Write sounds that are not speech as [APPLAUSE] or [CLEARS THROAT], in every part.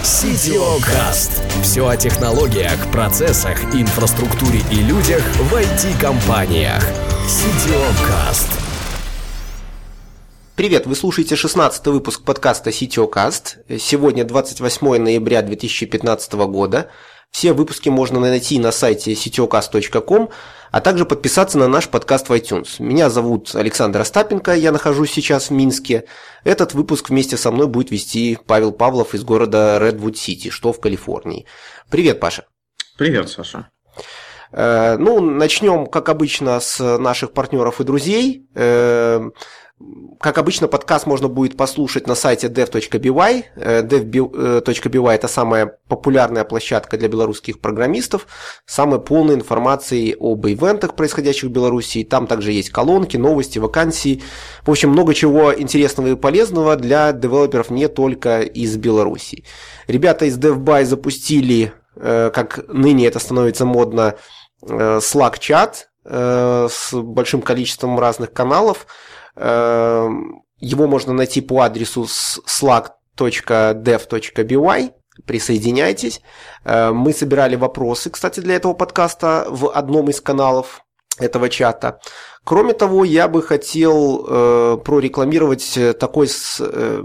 Cast. Все о технологиях, процессах, инфраструктуре и людях в IT-компаниях. Cast. Привет, вы слушаете 16 выпуск подкаста Cast. Сегодня 28 ноября 2015 года. Все выпуски можно найти на сайте ctocast.com, а также подписаться на наш подкаст в iTunes. Меня зовут Александр Остапенко, я нахожусь сейчас в Минске. Этот выпуск вместе со мной будет вести Павел Павлов из города Редвуд-Сити, что в Калифорнии. Привет, Паша. Привет, Саша. Э, ну, начнем, как обычно, с наших партнеров и друзей. Э, как обычно, подкаст можно будет послушать на сайте dev.by. dev.by – это самая популярная площадка для белорусских программистов, самой полной информацией об ивентах, происходящих в Беларуси. Там также есть колонки, новости, вакансии. В общем, много чего интересного и полезного для девелоперов не только из Беларуси. Ребята из DevBuy запустили, как ныне это становится модно, Slack-чат с большим количеством разных каналов – его можно найти по адресу slack.dev.by. Присоединяйтесь. Мы собирали вопросы, кстати, для этого подкаста в одном из каналов этого чата. Кроме того, я бы хотел э, прорекламировать такой э,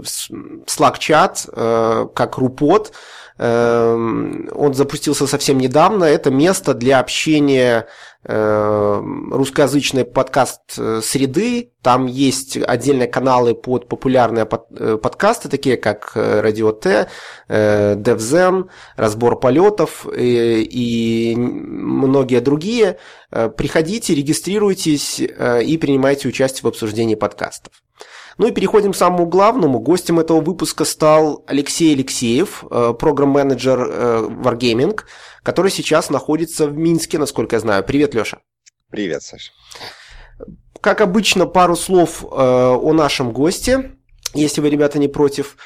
Slack-чат, э, как Рупот. Э, он запустился совсем недавно. Это место для общения Э, русскоязычный подкаст э. Там есть отдельные каналы под популярные э, подкасты, такие как Радио Т, DevZen, Разбор полетов и многие другие. Приходите, регистрируйтесь и принимайте участие в обсуждении подкастов. Ну и переходим к самому главному. Гостем этого выпуска стал Алексей Алексеев, программ-менеджер Wargaming который сейчас находится в Минске, насколько я знаю. Привет, Леша. Привет, Саша. Как обычно, пару слов э, о нашем госте, если вы, ребята, не против.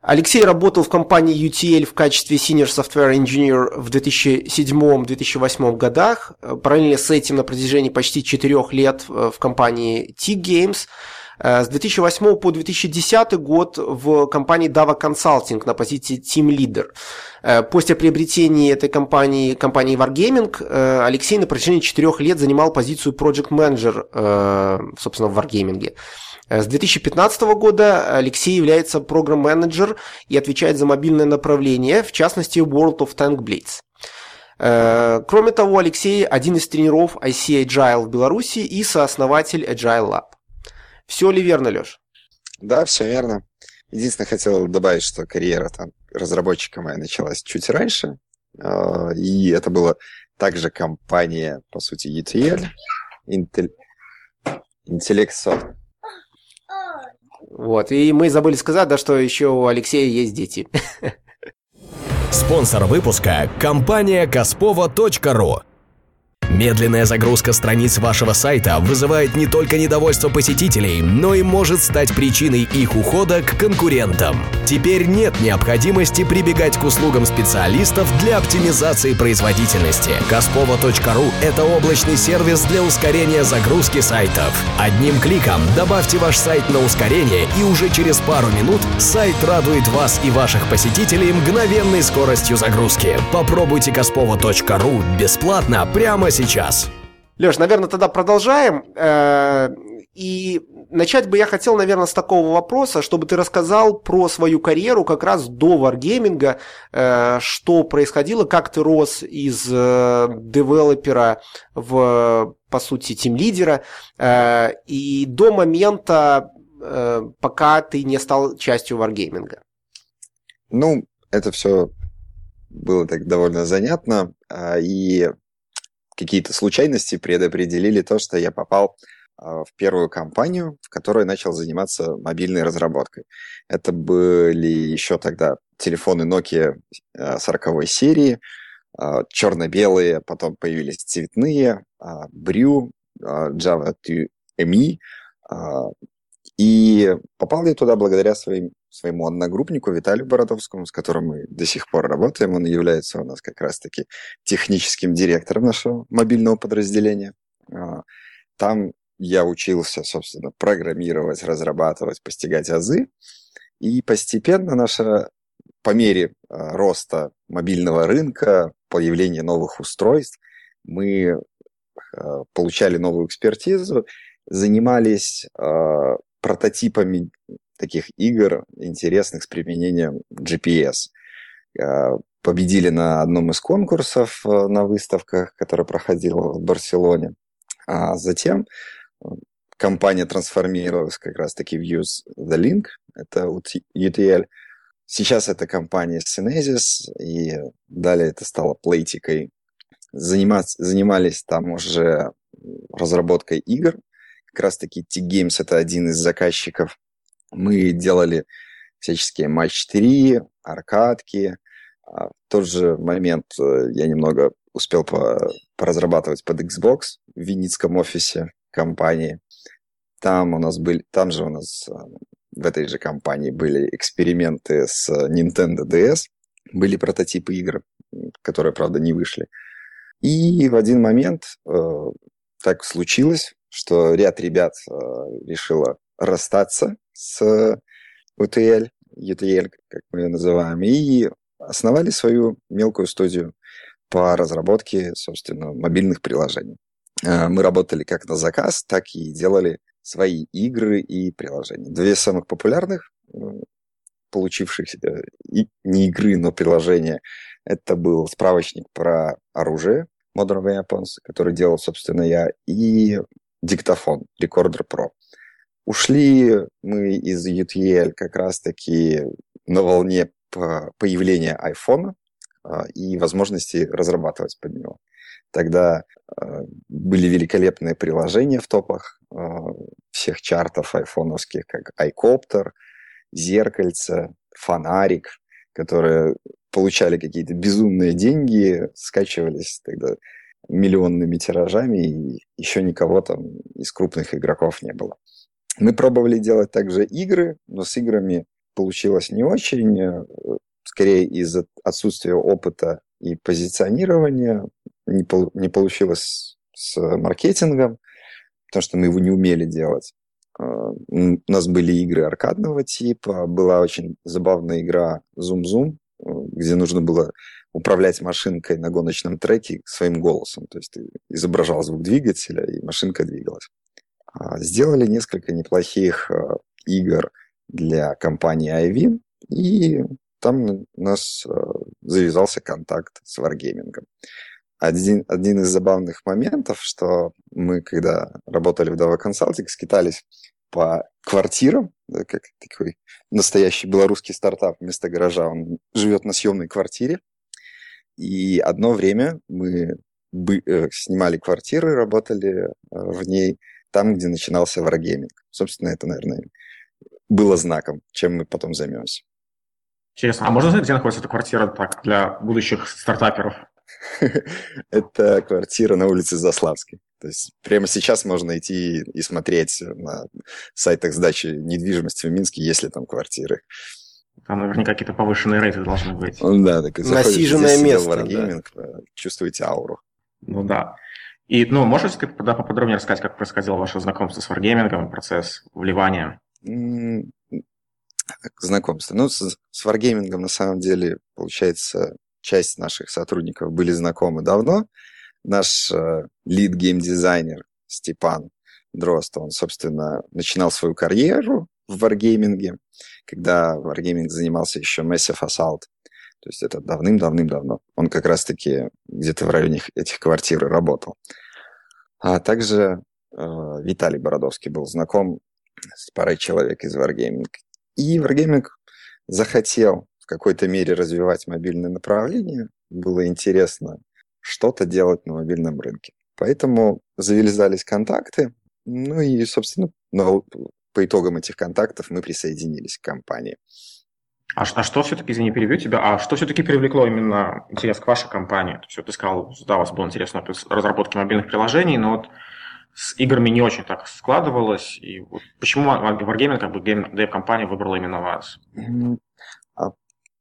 Алексей работал в компании UTL в качестве Senior Software Engineer в 2007-2008 годах. Параллельно с этим на протяжении почти четырех лет э, в компании T-Games – Э, с 2008 по 2010 год в компании Dava Consulting на позиции Team Leader. Э, после приобретения этой компании, компании Wargaming, э, Алексей на протяжении четырех лет занимал позицию Project Manager, собственно, в Wargaming. С 2015 года Алексей является программ-менеджер и отвечает за мобильное направление, в частности World of Tank Blades. Кроме того, Алексей один из тренеров IC Agile в Беларуси и сооснователь Agile Lab. Все ли верно, Леш? Да, все верно. Единственное, хотел добавить, что карьера там разработчика моя началась чуть раньше, а, и это была также компания, по сути, ETL, Intel, Intellect Soft. Вот, и мы забыли сказать, да, что еще у Алексея есть дети. [LAUGHS] Спонсор выпуска – компания Каспова.ру Медленная загрузка страниц вашего сайта вызывает не только недовольство посетителей, но и может стать причиной их ухода к конкурентам. Теперь нет необходимости прибегать к услугам специалистов для оптимизации производительности. Kaspova.ru – это облачный сервис для ускорения загрузки сайтов. Одним кликом добавьте ваш сайт на ускорение, и уже через пару минут сайт радует вас и ваших посетителей мгновенной скоростью загрузки. Попробуйте Kaspova.ru бесплатно прямо сейчас. Леш, наверное, тогда продолжаем. Э, и начать бы я хотел, наверное, с такого вопроса, чтобы ты рассказал про свою карьеру как раз до варгейминга, э, что происходило, как ты рос из э, девелопера в, по сути, тим-лидера, и до момента, пока ты не стал частью варгейминга. Ну, это все было так довольно занятно, а, и какие-то случайности предопределили то, что я попал а, в первую компанию, в которой начал заниматься мобильной разработкой. Это были еще тогда телефоны Nokia 40 а, серии, а, черно-белые, потом появились цветные, Brew, Java 2 ME, и попал я туда благодаря своим, своему одногруппнику Виталию Бородовскому, с которым мы до сих пор работаем. Он является у нас как раз-таки техническим директором нашего мобильного подразделения. А, там я учился, собственно, программировать, разрабатывать, постигать азы. И постепенно наша по мере роста мобильного рынка, появления новых устройств, мы получали новую экспертизу, занимались прототипами таких игр интересных с применением GPS. Победили на одном из конкурсов на выставках, который проходил в Барселоне. А затем компания трансформировалась как раз-таки в Use the Link, это UTL. Сейчас это компания Synesis, и далее это стало плейтикой. Занимались там уже разработкой игр. Как раз-таки T-Games это один из заказчиков. Мы делали всяческие матч 3, аркадки. А в тот же момент э, я немного успел по, поразрабатывать под Xbox в Винницком офисе компании. Там у нас были, там же у нас э, в этой же компании были эксперименты с Nintendo DS, были прототипы игр, которые, правда, не вышли. И в один момент э, так случилось, что ряд ребят э, решило расстаться с UTL, UTL, как мы ее называем, и основали свою мелкую студию по разработке, собственно, мобильных приложений. Э, мы работали как на заказ, так и делали свои игры и приложения. Две самых популярных, получившихся и, не игры, но приложения, это был справочник про оружие Modern Weapons, который делал, собственно, я, и диктофон Recorder Pro. Ушли мы из UTL как раз-таки на волне появления iPhone а, и возможности разрабатывать под него. Тогда э, были великолепные приложения в топах э, всех чартов айфоновских, как iCopter, Зеркальце, Фонарик, которые получали какие-то безумные деньги, скачивались тогда миллионными тиражами, и еще никого там из крупных игроков не было. Мы пробовали делать также игры, но с играми получилось не очень, э, скорее из-за отсутствия опыта и позиционирования не, пол, не получилось с маркетингом, потому что мы его не умели делать. А, у нас были игры аркадного типа, была очень забавная игра Zoom Zoom, где нужно было управлять машинкой на гоночном треке своим голосом. То есть ты изображал звук двигателя, и машинка двигалась. А, сделали несколько неплохих а, игр для компании iWin, и там у нас завязался контакт с Wargaming один, один из забавных моментов, что мы, когда работали в Dava Consulting, скитались по квартирам, да, как такой настоящий белорусский стартап вместо гаража. Он живет на съемной квартире. И одно время мы бы, э, снимали квартиры, работали э, в ней там, где начинался варгейминг. Собственно, это, наверное, было знаком, чем мы потом займемся. Интересно. А можно знать, где находится эта квартира так, для будущих стартаперов? [LAUGHS] Это квартира на улице Заславской. То есть прямо сейчас можно идти и смотреть на сайтах сдачи недвижимости в Минске, есть ли там квартиры. Там наверняка какие-то повышенные рейты должны быть. Да, так Насиженное место. Wargaming, да. чувствуете ауру. Ну да. И, ну, можете тогда поподробнее рассказать, как происходило ваше знакомство с Wargaming, процесс вливания? Знакомство. Ну, с, с Wargaming на самом деле, получается, часть наших сотрудников были знакомы давно. Наш э, лид геймдизайнер Степан Дрозд, он, собственно, начинал свою карьеру в Wargaming, когда Wargaming занимался еще Massive Assault. То есть это давным-давным-давно. Он как раз-таки где-то в районе этих квартир работал. А также э, Виталий Бородовский был знаком с парой человек из Wargaming. И Wargaming захотел в какой-то мере развивать мобильное направление, было интересно что-то делать на мобильном рынке. Поэтому завязались контакты, ну и, собственно, ну, по итогам этих контактов мы присоединились к компании. А, а что все-таки, извини, перебью тебя, а что все-таки привлекло именно интерес к вашей компании? То есть, вот ты сказал, да, у вас был интересный опыт разработки мобильных приложений, но вот с играми не очень так складывалось. И вот почему Wargaming, как бы game -компания, выбрала именно вас?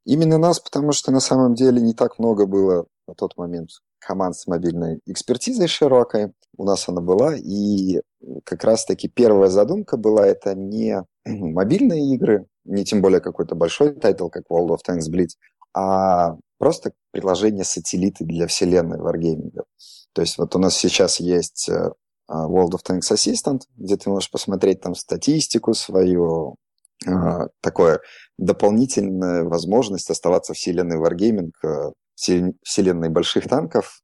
Именно нас, потому что на самом деле не так много было на тот момент команд с мобильной экспертизой широкой. У нас она была, и как раз-таки первая задумка была это не [CLEARS THROAT] мобильные игры, не тем более какой-то большой тайтл, как World of Tanks Blitz, а просто приложения-сателлиты для вселенной Wargaming. То есть вот у нас сейчас есть э, World of Tanks Assistant, где ты можешь посмотреть там статистику свою, такое дополнительная возможность оставаться в вселенной Wargaming, э, вселенной больших танков,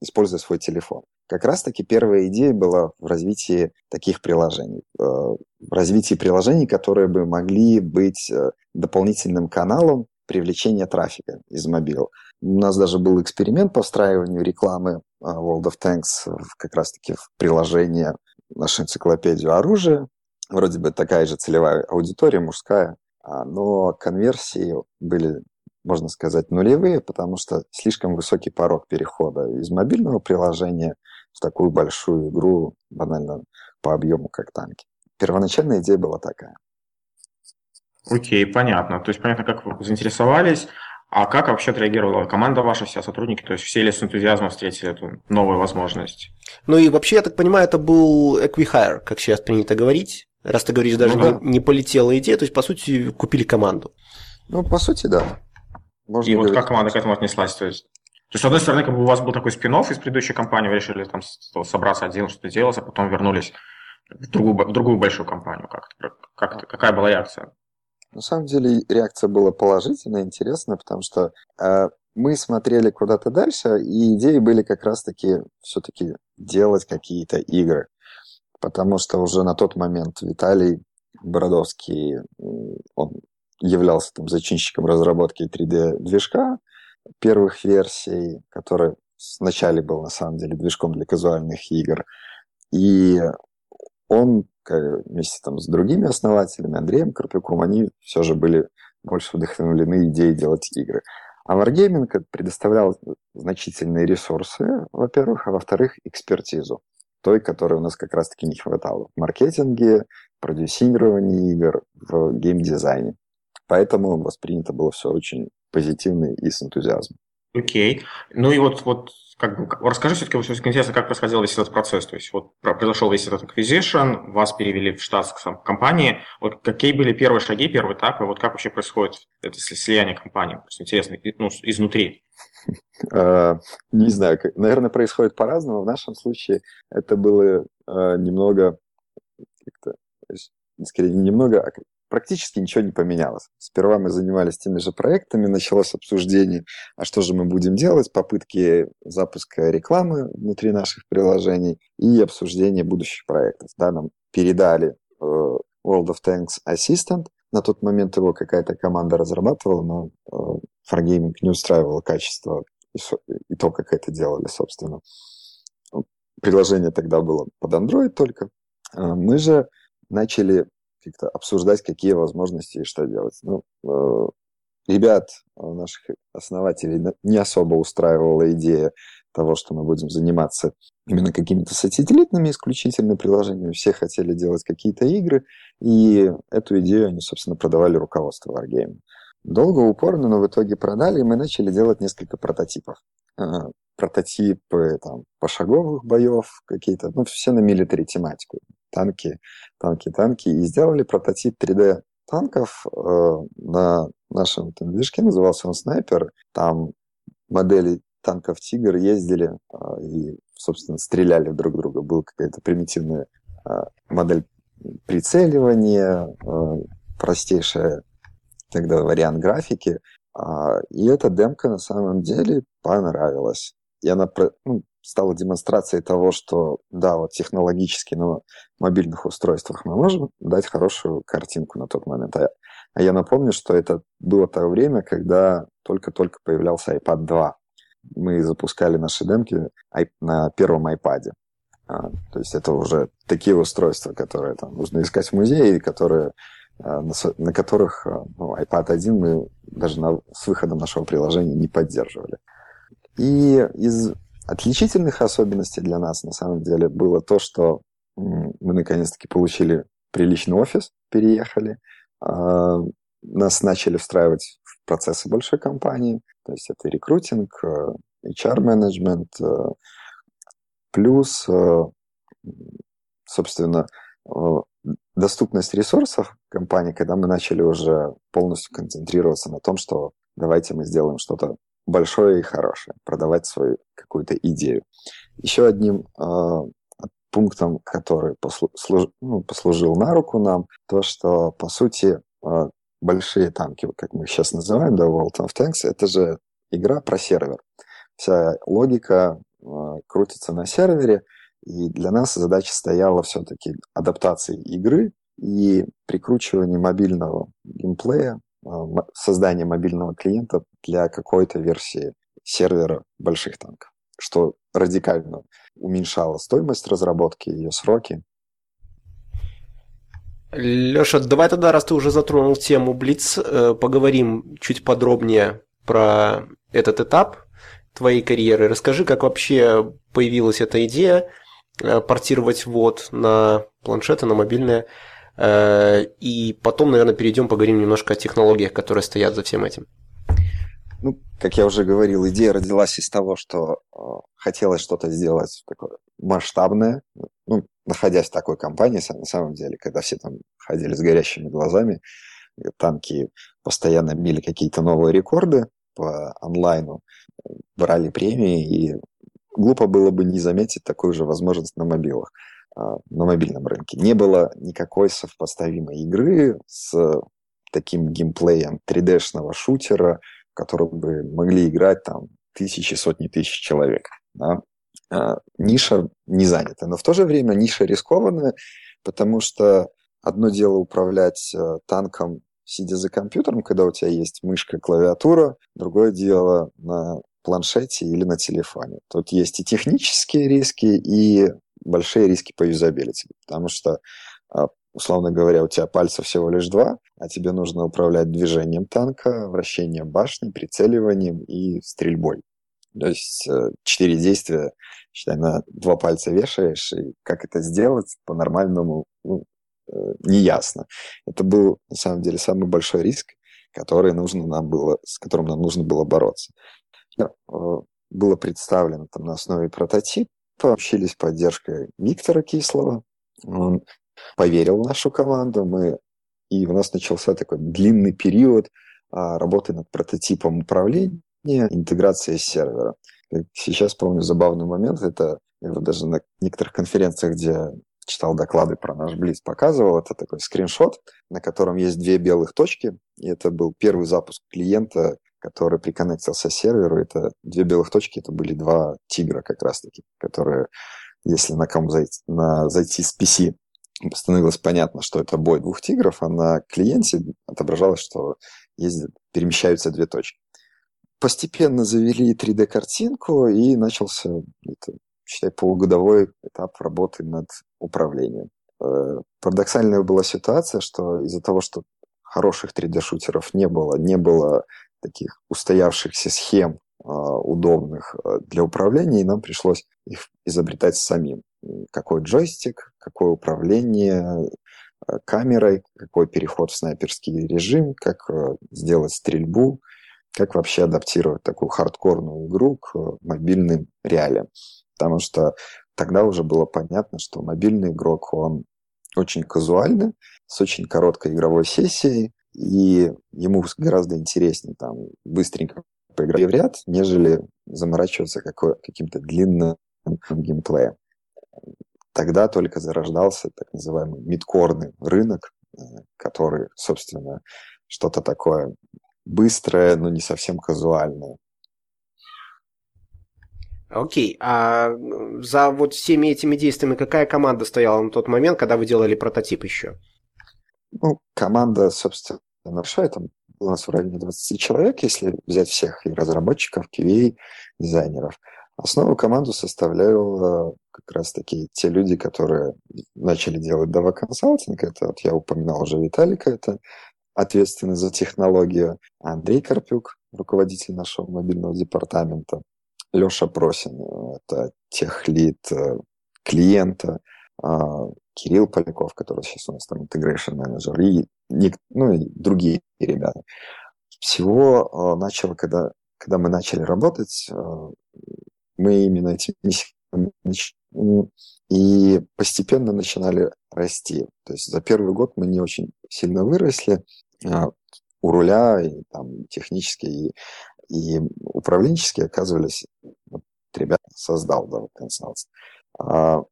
используя свой телефон. Как раз-таки первая идея была в развитии таких приложений. В развитии приложений, которые бы могли быть дополнительным каналом привлечения трафика из мобил. У нас даже был эксперимент по встраиванию рекламы а, World of Tanks как раз-таки в приложение нашу энциклопедию оружия. Вроде бы такая же целевая аудитория, мужская, а, но конверсии были, можно сказать, нулевые, потому что слишком высокий порог перехода из мобильного приложения в такую большую игру, банально по объему, как танки. Первоначальная идея была такая. Окей, понятно. То есть понятно, как вы заинтересовались. А как вообще отреагировала команда ваша, все сотрудники? То есть все ли с энтузиазмом встретили эту новую возможность? Ну и вообще, я так понимаю, это был Equihire, как сейчас принято говорить. Раз ты говоришь, даже ну, да. не, не полетела идея, то есть, по сути, купили команду. Ну, по сути, да. Можно и вот как команда к этому отнеслась? То есть, то есть, с одной стороны, как бы у вас был такой спин из предыдущей компании, вы решили там собраться один, что-то делать, а потом вернулись в другую, в другую большую компанию. Как, как, какая была реакция? На самом деле реакция была положительная, интересная, потому что э, мы смотрели куда-то дальше, и идеи были как раз-таки все-таки делать какие-то игры. Потому что уже на тот момент Виталий Бородовский, он являлся там зачинщиком разработки 3D-движка первых версий, который вначале был на самом деле движком для казуальных игр. И он вместе там, с другими основателями, Андреем Карпюком, они все же были больше вдохновлены идеей делать игры. А Wargaming предоставлял значительные ресурсы, во-первых, а во-вторых, экспертизу, той, которой у нас как раз-таки не хватало в маркетинге, продюсировании игр, в геймдизайне. Поэтому воспринято было все очень позитивно и с энтузиазмом. Окей. Ну и вот, вот как бы, расскажи все-таки, все-таки интересно, как происходил весь этот процесс. То есть вот произошел весь этот acquisition, вас перевели в штат компании. Вот какие были первые шаги, первые этапы, вот как вообще происходит это слияние компании? То есть интересно, ну, изнутри. А, не знаю, наверное, происходит по-разному. В нашем случае это было а, немного, скорее, немного, а практически ничего не поменялось. Сперва мы занимались теми же проектами, началось обсуждение, а что же мы будем делать, попытки запуска рекламы внутри наших приложений и обсуждение будущих проектов. Да, нам передали э, World of Tanks Assistant, на тот момент его какая-то команда разрабатывала, но Fargaming не устраивало качество и, и то, как это делали, собственно. Приложение тогда было под Android только. Э, мы же начали как-то обсуждать, какие возможности и что делать. Ну, э, ребят, э, наших основателей, не особо устраивала идея того, что мы будем заниматься именно какими-то сателлитными исключительно приложениями. Все хотели делать какие-то игры, и эту идею они, собственно, продавали руководству Wargame. Долго, упорно, но в итоге продали, и мы начали делать несколько прототипов. Э, прототипы там, пошаговых боев какие-то, ну, все на милитари тематику танки, танки, танки. И сделали прототип 3D танков э, на нашем движке, назывался он «Снайпер». Там модели танков «Тигр» ездили э, и, собственно, стреляли друг друга. Была какая-то примитивная э, модель прицеливания, простейшая тогда вариант графики. А, и эта демка на самом деле понравилась. И она ну, стала демонстрацией того, что да, вот технологически на мобильных устройствах мы можем дать хорошую картинку на тот момент. А, а я напомню, что это было то время, когда только-только появлялся iPad 2. Мы запускали наши демки на первом iPad. А, то есть это уже такие устройства, которые там нужно искать в музее, которые на, на которых а, ну, iPad 1 мы даже на, с выходом нашего приложения не поддерживали. И из отличительных особенностей для нас на самом деле было то, что мы наконец-таки получили приличный офис, переехали, а, нас начали встраивать в процессы большой компании, то есть это рекрутинг, э, HR-менеджмент, э, плюс, э, собственно, доступность ресурсов компании, когда мы начали уже полностью концентрироваться на том, что давайте мы сделаем что-то большое и хорошее, продавать свою какую-то идею. Еще одним э, пунктом, который послуж, ну, послужил на руку нам, то, что, по сути, э, большие танки, как мы их сейчас называем, да, World of Tanks, это же игра про сервер. Вся логика э, крутится на сервере, и для нас задача стояла все-таки адаптации игры и прикручивание мобильного геймплея, а, создание мобильного клиента для какой-то версии сервера больших танков, что радикально уменьшало стоимость разработки, ее сроки. Леша, давай тогда, раз ты уже затронул тему Блиц, э, поговорим чуть подробнее про этот этап твоей карьеры. Расскажи, как вообще появилась эта идея портировать вот на планшеты, на мобильные Э, и потом, наверное, перейдем, поговорим немножко о технологиях, которые стоят за всем этим. Ну, как я уже говорил, идея родилась из того, что э, хотелось что-то сделать такое масштабное. Ну, находясь в такой компании, на самом деле, когда все там ходили с горящими глазами, танки постоянно били какие-то новые рекорды по онлайну, брали премии, и глупо было бы не заметить такую же возможность на мобилах. А, на мобильном рынке. Не было никакой совпоставимой игры с таким геймплеем 3D-шного шутера, в котором бы могли играть там тысячи, сотни тысяч человек. Да? А, ниша не занята. Но в то же время ниша рискованная, потому что одно дело управлять э, танком, сидя за компьютером, когда у тебя есть мышка, клавиатура, другое дело на планшете или на телефоне. Тут есть и технические риски, и большие риски по юзабилити, потому что, а, условно говоря, у тебя пальцев всего лишь два, а тебе нужно управлять движением танка, вращением башни, прицеливанием и стрельбой. То есть э, четыре действия, считай, на два пальца вешаешь, и как это сделать по-нормальному, ну, э, неясно. Это был, на самом деле, самый большой риск, который нужно нам было, с которым нам нужно было бороться. Э, было представлено там на основе прототипа, пообщились с поддержкой Виктора Кислова. Он поверил в нашу команду, мы и у нас начался такой длинный период а, работы над прототипом управления, интеграции сервера. Сейчас помню забавный момент, это я вот даже на некоторых конференциях, где читал доклады про наш Блиц, показывал, это такой скриншот, на котором есть две белых точки, и это был первый запуск клиента который приконнектился к серверу. Это две белых точки, это были два тигра как раз-таки, которые, если на ком зайти, на, зайти с PC, становилось понятно, что это бой двух тигров, а на клиенте отображалось, что ездят, перемещаются две точки. Постепенно завели 3D-картинку, и начался, это, считай, полугодовой этап работы над управлением. Э, парадоксальная была ситуация, что из-за того, что хороших 3D-шутеров не было, не было таких устоявшихся схем а, удобных а, для управления, и нам пришлось их изобретать самим. Какой джойстик, какое управление а, камерой, какой переход в снайперский режим, как сделать стрельбу, как вообще адаптировать такую хардкорную игру к мобильным реалиям. Потому что тогда уже было понятно, что мобильный игрок, он очень казуальный, с очень короткой игровой сессией, и ему гораздо интереснее там быстренько поиграть в ряд, нежели заморачиваться какой, каким-то длинным геймплеем. Тогда только зарождался так называемый мидкорный рынок, э, который, собственно, что-то такое быстрое, но не совсем казуальное. Окей, а за вот всеми этими действиями какая команда стояла на тот момент, когда вы делали прототип еще? Ну, команда, собственно, большая, там у нас в районе 20 человек, если взять всех и разработчиков, QA, дизайнеров. Основу команду составлял как раз-таки те люди, которые начали делать Dava консалтинг. Это вот я упоминал уже Виталика, это ответственный за технологию. Андрей Карпюк, руководитель нашего мобильного департамента. Леша Просин, это техлит э, клиента. Кирилл Поляков, который сейчас у нас там integration менеджер, и, ну, и другие ребята. Всего э, начало, когда, когда мы начали работать, э, мы именно этим и постепенно начинали расти. То есть за первый год мы не очень сильно выросли. А, у руля и там технически и, и управленчески оказывались вот, ребята создал да, консалтинг. А,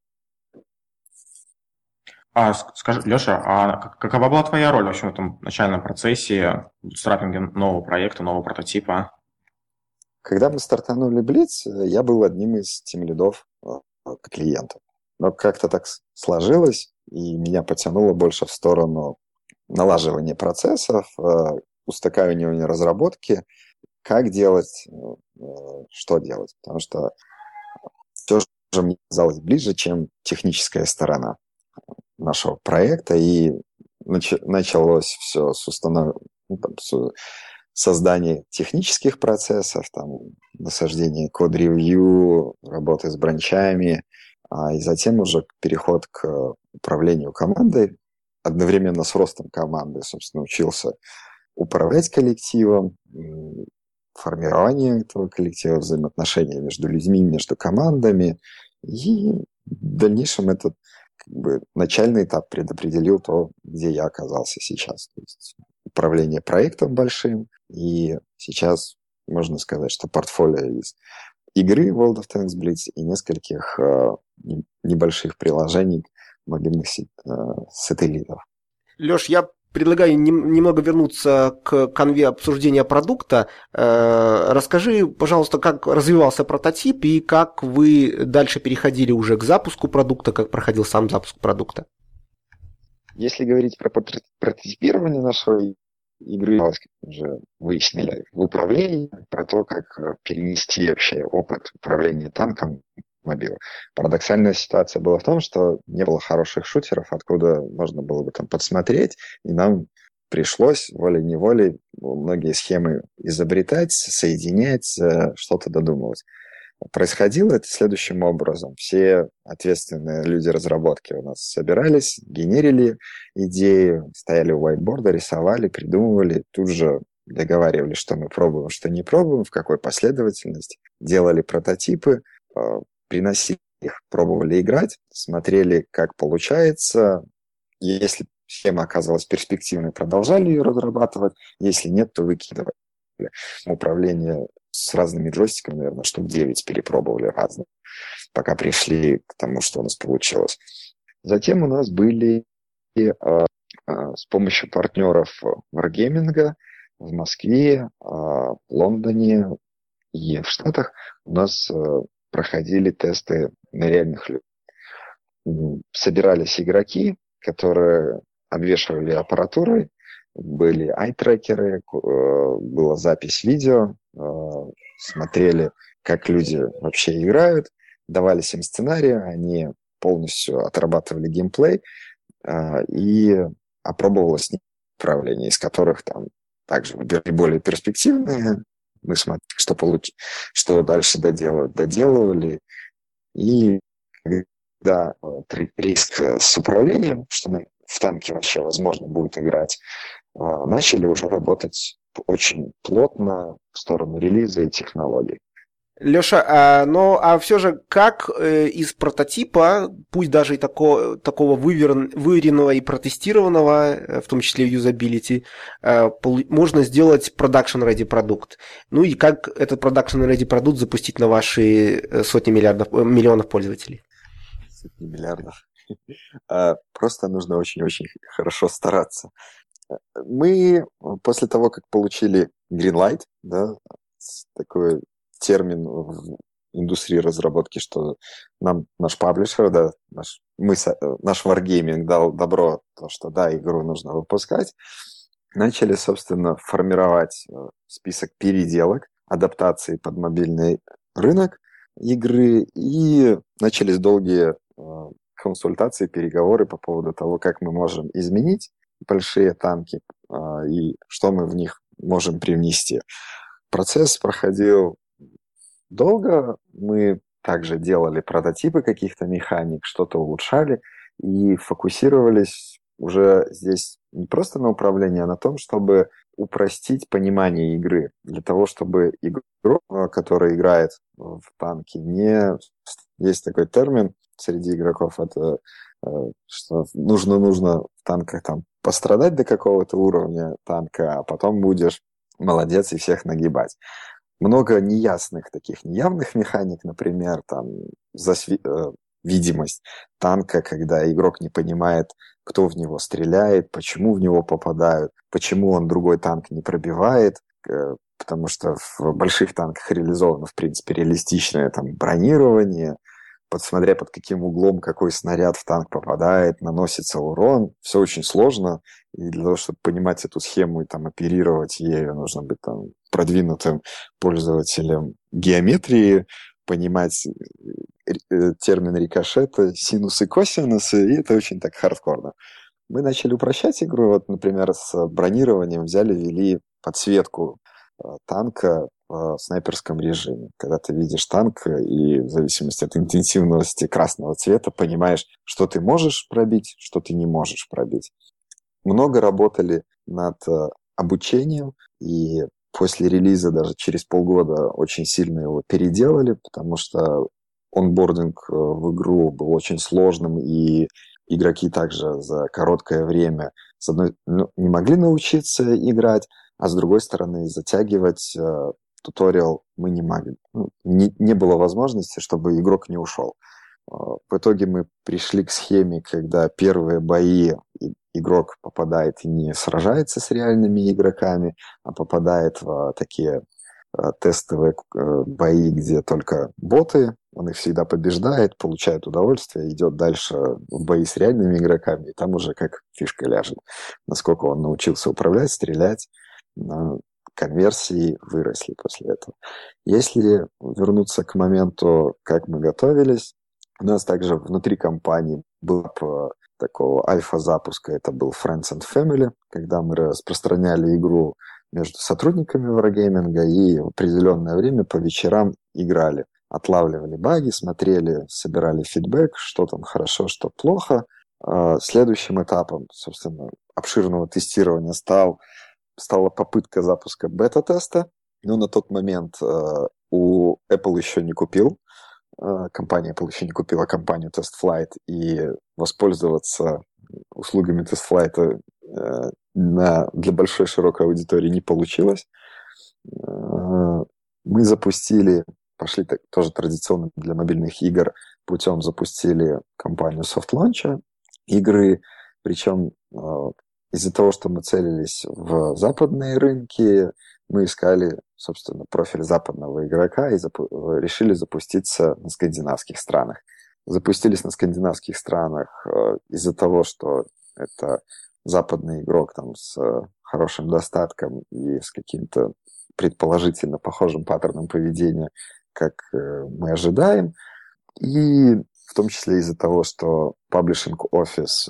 а, скажи, Леша, а какова была твоя роль вообще в этом начальном процессе страпинга нового проекта, нового прототипа? Когда мы стартанули Блиц, я был одним из тем лидов а, клиентов. Но как-то так сложилось, и меня потянуло больше в сторону налаживания процессов, а, устаканивания разработки, как делать, э, что делать. Потому что все же мне казалось ближе, чем техническая сторона нашего проекта, и началось все с установ... ну, там, с создания технических процессов, там, насаждения код-ревью, работы с бранчами, а, и затем уже переход к управлению командой, одновременно с ростом команды, собственно, учился управлять коллективом, формирование этого коллектива, взаимоотношения между людьми, между командами. И в дальнейшем этот как бы, начальный этап предопределил то, где я оказался сейчас. То есть управление проектом большим, и сейчас можно сказать, что портфолио из игры World of Tanks Blitz и нескольких э, небольших приложений мобильных э, сателлитов. Леш, я предлагаю немного вернуться к конве обсуждения продукта. Э, расскажи, пожалуйста, как развивался прототип и как вы дальше переходили уже к запуску продукта, как проходил сам запуск продукта. Если говорить про прототипирование нашего игры уже выяснили в управлении, про то, как э, перенести вообще опыт управления танком в мобил. Парадоксальная ситуация была в том, что не было хороших шутеров, откуда можно было бы там подсмотреть, и нам пришлось волей-неволей многие схемы изобретать, соединять, э, что-то додумывать. Происходило это следующим образом. Все ответственные люди разработки у нас собирались, генерили идеи, стояли у whiteboard, рисовали, придумывали, тут же договаривали, что мы пробуем, что не пробуем, в какой последовательности, делали прототипы, а, приносили их, пробовали играть, смотрели, как получается. Если схема оказалась перспективной, продолжали ее разрабатывать. Если нет, то выкидывали. Управление с разными джойстиками, наверное, штук 9 перепробовали разные, пока пришли к тому, что у нас получилось. Затем у нас были э, э, с помощью партнеров Wargaming в Москве, э, в Лондоне и в Штатах у нас э, проходили тесты на реальных людях. Собирались игроки, которые обвешивали аппаратурой, были ай-трекеры, э, была запись видео, э, смотрели, как люди вообще играют, давались им сценарии, они полностью отрабатывали геймплей, э, и опробовалось направление, из которых там также выбирали более перспективные, мы смотрели, что, получ... что дальше доделывать, доделывали, и когда риск с управлением, что мы в танке вообще возможно будет играть, а, начали уже работать очень плотно в сторону релиза и технологий. Леша, а, ну а все же как э, из прототипа, пусть даже и тако, такого выверен, выверенного и протестированного, э, в том числе юзабилити, э, можно сделать production-ready продукт? Ну и как этот production-ready продукт запустить на ваши э, сотни миллиардов, э, миллионов пользователей? Сотни миллиардов. [LAUGHS] А, просто нужно очень-очень хорошо стараться. Мы после того, как получили Greenlight, да, такой термин в индустрии разработки, что нам наш паблишер, да, наш, мы, наш Wargaming дал добро, то, что да, игру нужно выпускать, начали, собственно, формировать э, список переделок, адаптации под мобильный рынок игры, и начались долгие э, консультации, переговоры по поводу того, как мы можем изменить большие танки и что мы в них можем привнести. Процесс проходил долго. Мы также делали прототипы каких-то механик, что-то улучшали и фокусировались уже здесь не просто на управлении, а на том, чтобы упростить понимание игры. Для того, чтобы игрок, который играет в танки, не... Есть такой термин среди игроков, это что нужно, нужно в танках там пострадать до какого-то уровня танка, а потом будешь молодец и всех нагибать. Много неясных таких неявных механик, например, там засви... э, видимость танка, когда игрок не понимает, кто в него стреляет, почему в него попадают, почему он другой танк не пробивает, э, потому что в больших танках реализовано, в принципе, реалистичное там бронирование, подсмотря под каким углом какой снаряд в танк попадает, наносится урон. Все очень сложно, и для того, чтобы понимать эту схему и там оперировать ею, нужно быть там продвинутым пользователем геометрии, понимать э, э, термин рикошета, синусы, косинусы, и это очень так хардкорно. Мы начали упрощать игру, вот, например, с бронированием взяли, ввели подсветку э, танка в снайперском режиме. Когда ты видишь танк и в зависимости от интенсивности красного цвета понимаешь, что ты можешь пробить, что ты не можешь пробить. Много работали над обучением, и после релиза даже через полгода очень сильно его переделали, потому что онбординг э, в игру был очень сложным, и игроки также за короткое время с одной ну, не могли научиться играть, а с другой стороны затягивать э, туториал мы не могли. Ну, не, не было возможности, чтобы игрок не ушел. А, в итоге мы пришли к схеме, когда первые бои игрок попадает и не сражается с реальными игроками, а попадает в такие а, тестовые э, бои, где только боты, он их всегда побеждает, получает удовольствие, идет дальше в бои с реальными игроками, и там уже как фишка ляжет, насколько он научился управлять, стрелять, конверсии выросли после этого. Если вернуться к моменту, как мы готовились, у нас также внутри компании был такого альфа-запуска, это был Friends and Family, когда мы распространяли игру между сотрудниками Wargaming и в определенное время по вечерам играли. Отлавливали баги, смотрели, собирали фидбэк, что там хорошо, что плохо. А следующим этапом, собственно, обширного тестирования стал стала попытка запуска бета-теста, но на тот момент э, у Apple еще не купил, компания Apple еще не купила компанию TestFlight, и воспользоваться услугами TestFlight э, на, для большой широкой аудитории не получилось. Э, мы запустили, пошли так, тоже традиционно для мобильных игр, путем запустили компанию Soft Launch игры, причем э, из-за того, что мы целились в западные рынки, мы искали, собственно, профиль западного игрока и запу- решили запуститься на скандинавских странах. Запустились на скандинавских странах э, из-за того, что это западный игрок там с э, хорошим достатком и с каким-то предположительно похожим паттерном поведения, как э, мы ожидаем. И в том числе из-за того, что паблишинг офис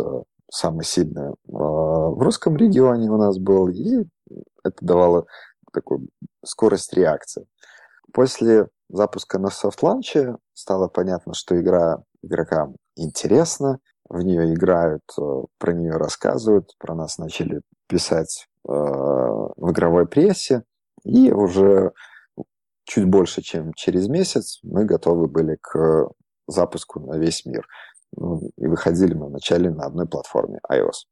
самый сильный в русском регионе у нас был, и это давало такую скорость реакции. После запуска на soft launch е стало понятно, что игра игрокам интересна, в нее играют, э, про нее рассказывают, про нас начали писать э, в игровой прессе, и уже чуть больше, чем через месяц мы готовы были к запуску на весь мир. Ну, и выходили мы вначале на одной платформе iOS.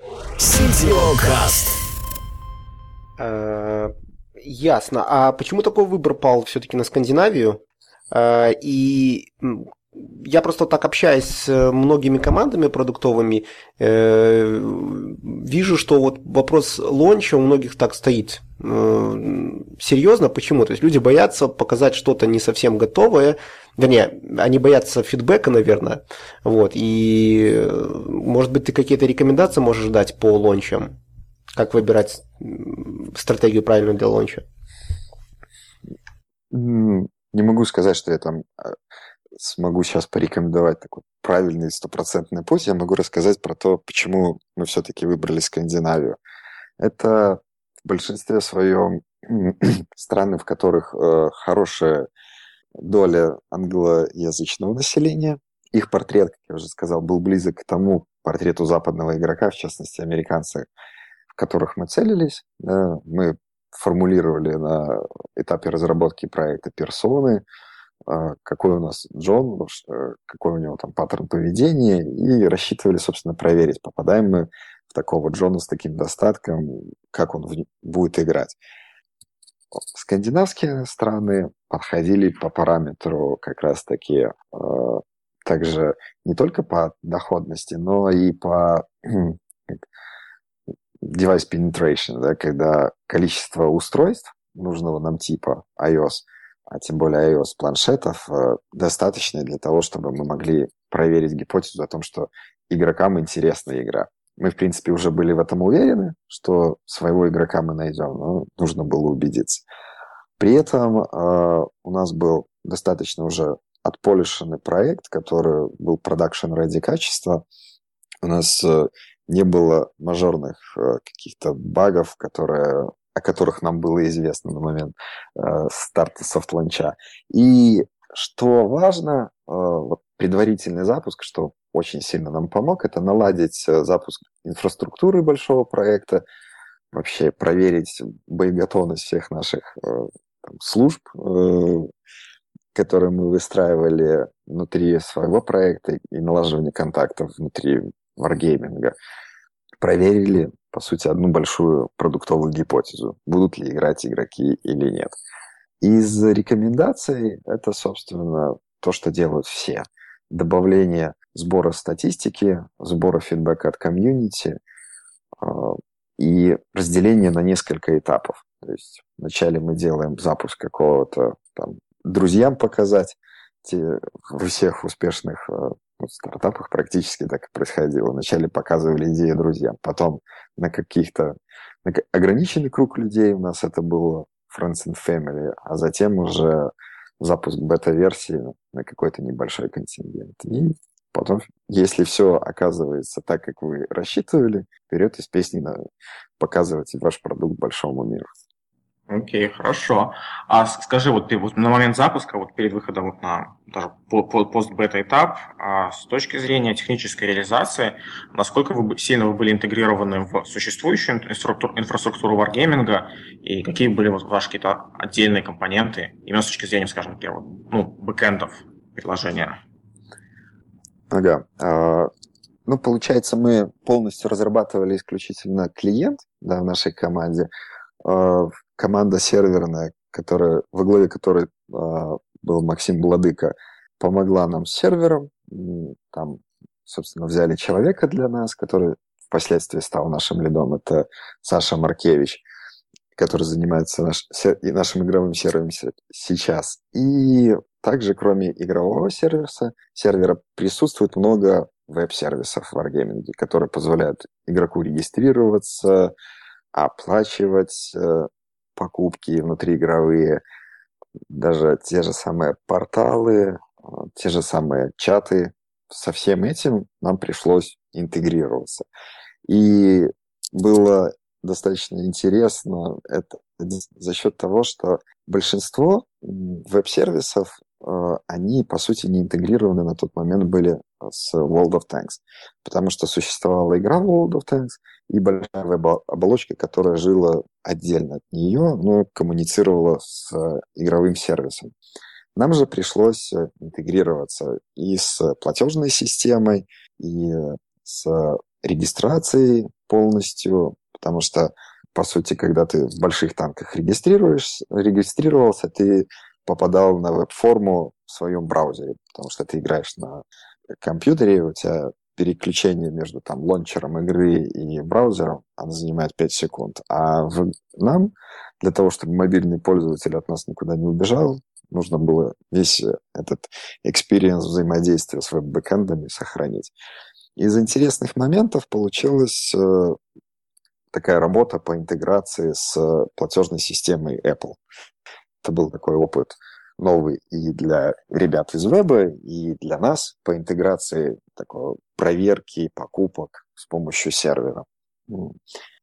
Э, Ясно. А почему такой выбор пал все-таки на Скандинавию? Э, и я просто так общаюсь с многими командами продуктовыми, э, вижу, что вот вопрос лонча у многих так стоит. Серьезно, почему? То есть люди боятся показать что-то не совсем готовое, Вернее, они боятся фидбэка, наверное. Вот. И, может быть, ты какие-то рекомендации можешь дать по лончам? Как выбирать стратегию правильную для лонча? Не могу сказать, что я там а, смогу сейчас порекомендовать такой правильный стопроцентный путь. Я могу рассказать про то, почему мы все-таки выбрали Скандинавию. Это в большинстве своем [CLEARS THROAT] страны, в которых э, хорошая доля англоязычного населения. Их портрет, как я уже сказал, был близок к тому портрету западного игрока, в частности, американцев, в которых мы целились. Да, мы формулировали на этапе разработки проекта персоны, а, какой у нас Джон, какой у него там паттерн поведения, и рассчитывали, собственно, проверить, попадаем мы в такого Джона с таким достатком, как он будет играть. Скандинавские страны подходили по параметру как раз-таки э, также не только по доходности, но и по [CLEARS THROAT] device penetration, да, когда количество устройств нужного нам типа iOS, а тем более iOS планшетов, э, достаточно для того, чтобы мы могли проверить гипотезу о том, что игрокам интересна игра. Мы, в принципе, уже были в этом уверены, что своего игрока мы найдем, но нужно было убедиться. При этом э, у нас был достаточно уже отполишенный проект, который был продакшн-реди качества. У нас э, не было мажорных э, каких-то багов, которые, о которых нам было известно на момент э, старта софт-ланча. И что важно, э, вот предварительный запуск, что очень сильно нам помог, это наладить запуск инфраструктуры большого проекта, вообще проверить боеготовность всех наших там, служб, которые мы выстраивали внутри своего проекта и налаживание контактов внутри Wargaming. Проверили, по сути, одну большую продуктовую гипотезу, будут ли играть игроки или нет. Из рекомендаций это, собственно, то, что делают все. Добавление сбора статистики, сбора фидбэка от комьюнити э, и разделение на несколько этапов. То есть вначале мы делаем запуск какого-то там друзьям показать, те, всех успешных ну, стартапах практически так и происходило. Вначале показывали идеи друзьям, потом на каких-то на ограниченный круг людей у нас это было Friends and Family, а затем уже запуск бета-версии на какой-то небольшой контингент. И потом, если все оказывается так, как вы рассчитывали, вперед из песни на показывать ваш продукт большому миру. Окей, хорошо. А скажи, вот ты вот на момент запуска, вот перед выходом вот на даже пост-бета этап, а с точки зрения технической реализации, насколько вы, сильно вы были интегрированы в существующую инфраструктуру, Wargaming, и какие были вот ваши какие-то отдельные компоненты, именно с точки зрения, скажем, первого, ну, бэкэндов приложения? Ага. А, ну, получается, мы полностью разрабатывали исключительно клиент да, в нашей команде. А, команда серверная, которая, во главе которой а, был Максим Бладыка, помогла нам с сервером. Там, собственно, взяли человека для нас, который впоследствии стал нашим лидом. Это Саша Маркевич, который занимается наш, нашим игровым сервером сейчас. И также, кроме игрового сервиса, сервера присутствует много веб-сервисов в Wargaming, которые позволяют игроку регистрироваться, оплачивать э, покупки внутриигровые, даже те же самые порталы, э, те же самые чаты. Со всем этим нам пришлось интегрироваться. И было достаточно интересно это за счет того, что большинство веб-сервисов, они, по сути, не интегрированы на тот момент были с World of Tanks, потому что существовала игра World of Tanks и большая веб-оболочка, которая жила отдельно от нее, но коммуницировала с игровым сервисом. Нам же пришлось интегрироваться и с платежной системой, и с регистрацией полностью, потому что, по сути, когда ты в больших танках регистрируешь, регистрировался, ты попадал на веб-форму в своем браузере, потому что ты играешь на компьютере, у тебя переключение между там лончером игры и браузером, она занимает 5 секунд. А в, нам, для того, чтобы мобильный пользователь от нас никуда не убежал, нужно было весь этот experience взаимодействия с веб-бэкэндами сохранить. Из интересных моментов получилась э, такая работа по интеграции с платежной системой Apple. Это был такой опыт новый и для ребят из веба, и для нас по интеграции такой проверки покупок с помощью сервера.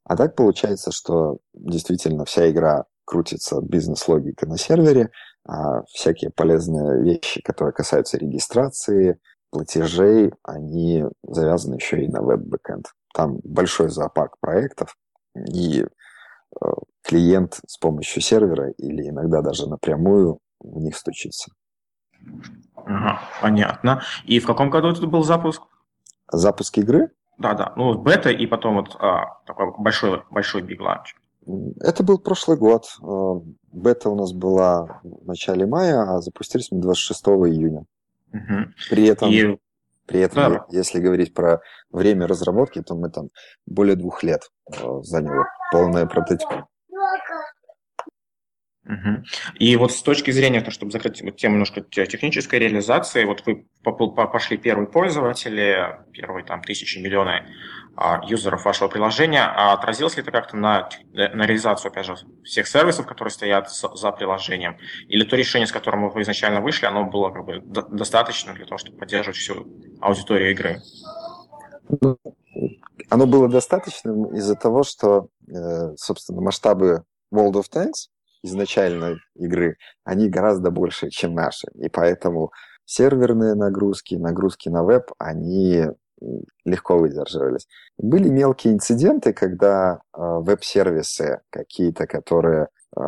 А так получается, что действительно вся игра крутится бизнес-логика на сервере, а всякие полезные вещи, которые касаются регистрации, платежей, они завязаны еще и на веб-бэкэнд. Там большой зоопарк проектов, и э, клиент с помощью сервера или иногда даже напрямую в них стучится. Ага, понятно. И в каком году это был запуск? Запуск игры? Да, да. Ну, бета и потом вот а, такой большой, большой Big Launch. Это был прошлый год. Э, бета у нас была в начале мая, а запустились мы 26 июня. Угу. При этом, и... при этом да. если говорить про время разработки, то мы там более двух лет э, заняли полное прототип. И вот с точки зрения, то, чтобы закрыть вот тему немножко технической реализации, вот вы пошли первые пользователи, первые там тысячи, миллионы а, юзеров вашего приложения, а отразилось ли это как-то на, на реализацию, опять же, всех сервисов, которые стоят за приложением? Или то решение, с которым вы изначально вышли, оно было как бы достаточно для того, чтобы поддерживать всю аудиторию игры? Оно было достаточным из-за того, что, э, собственно, масштабы World of Tanks изначальной игры, они гораздо больше, чем наши. И поэтому серверные нагрузки, нагрузки на веб, они легко выдерживались. Были мелкие инциденты, когда э, веб-сервисы какие-то, которые э,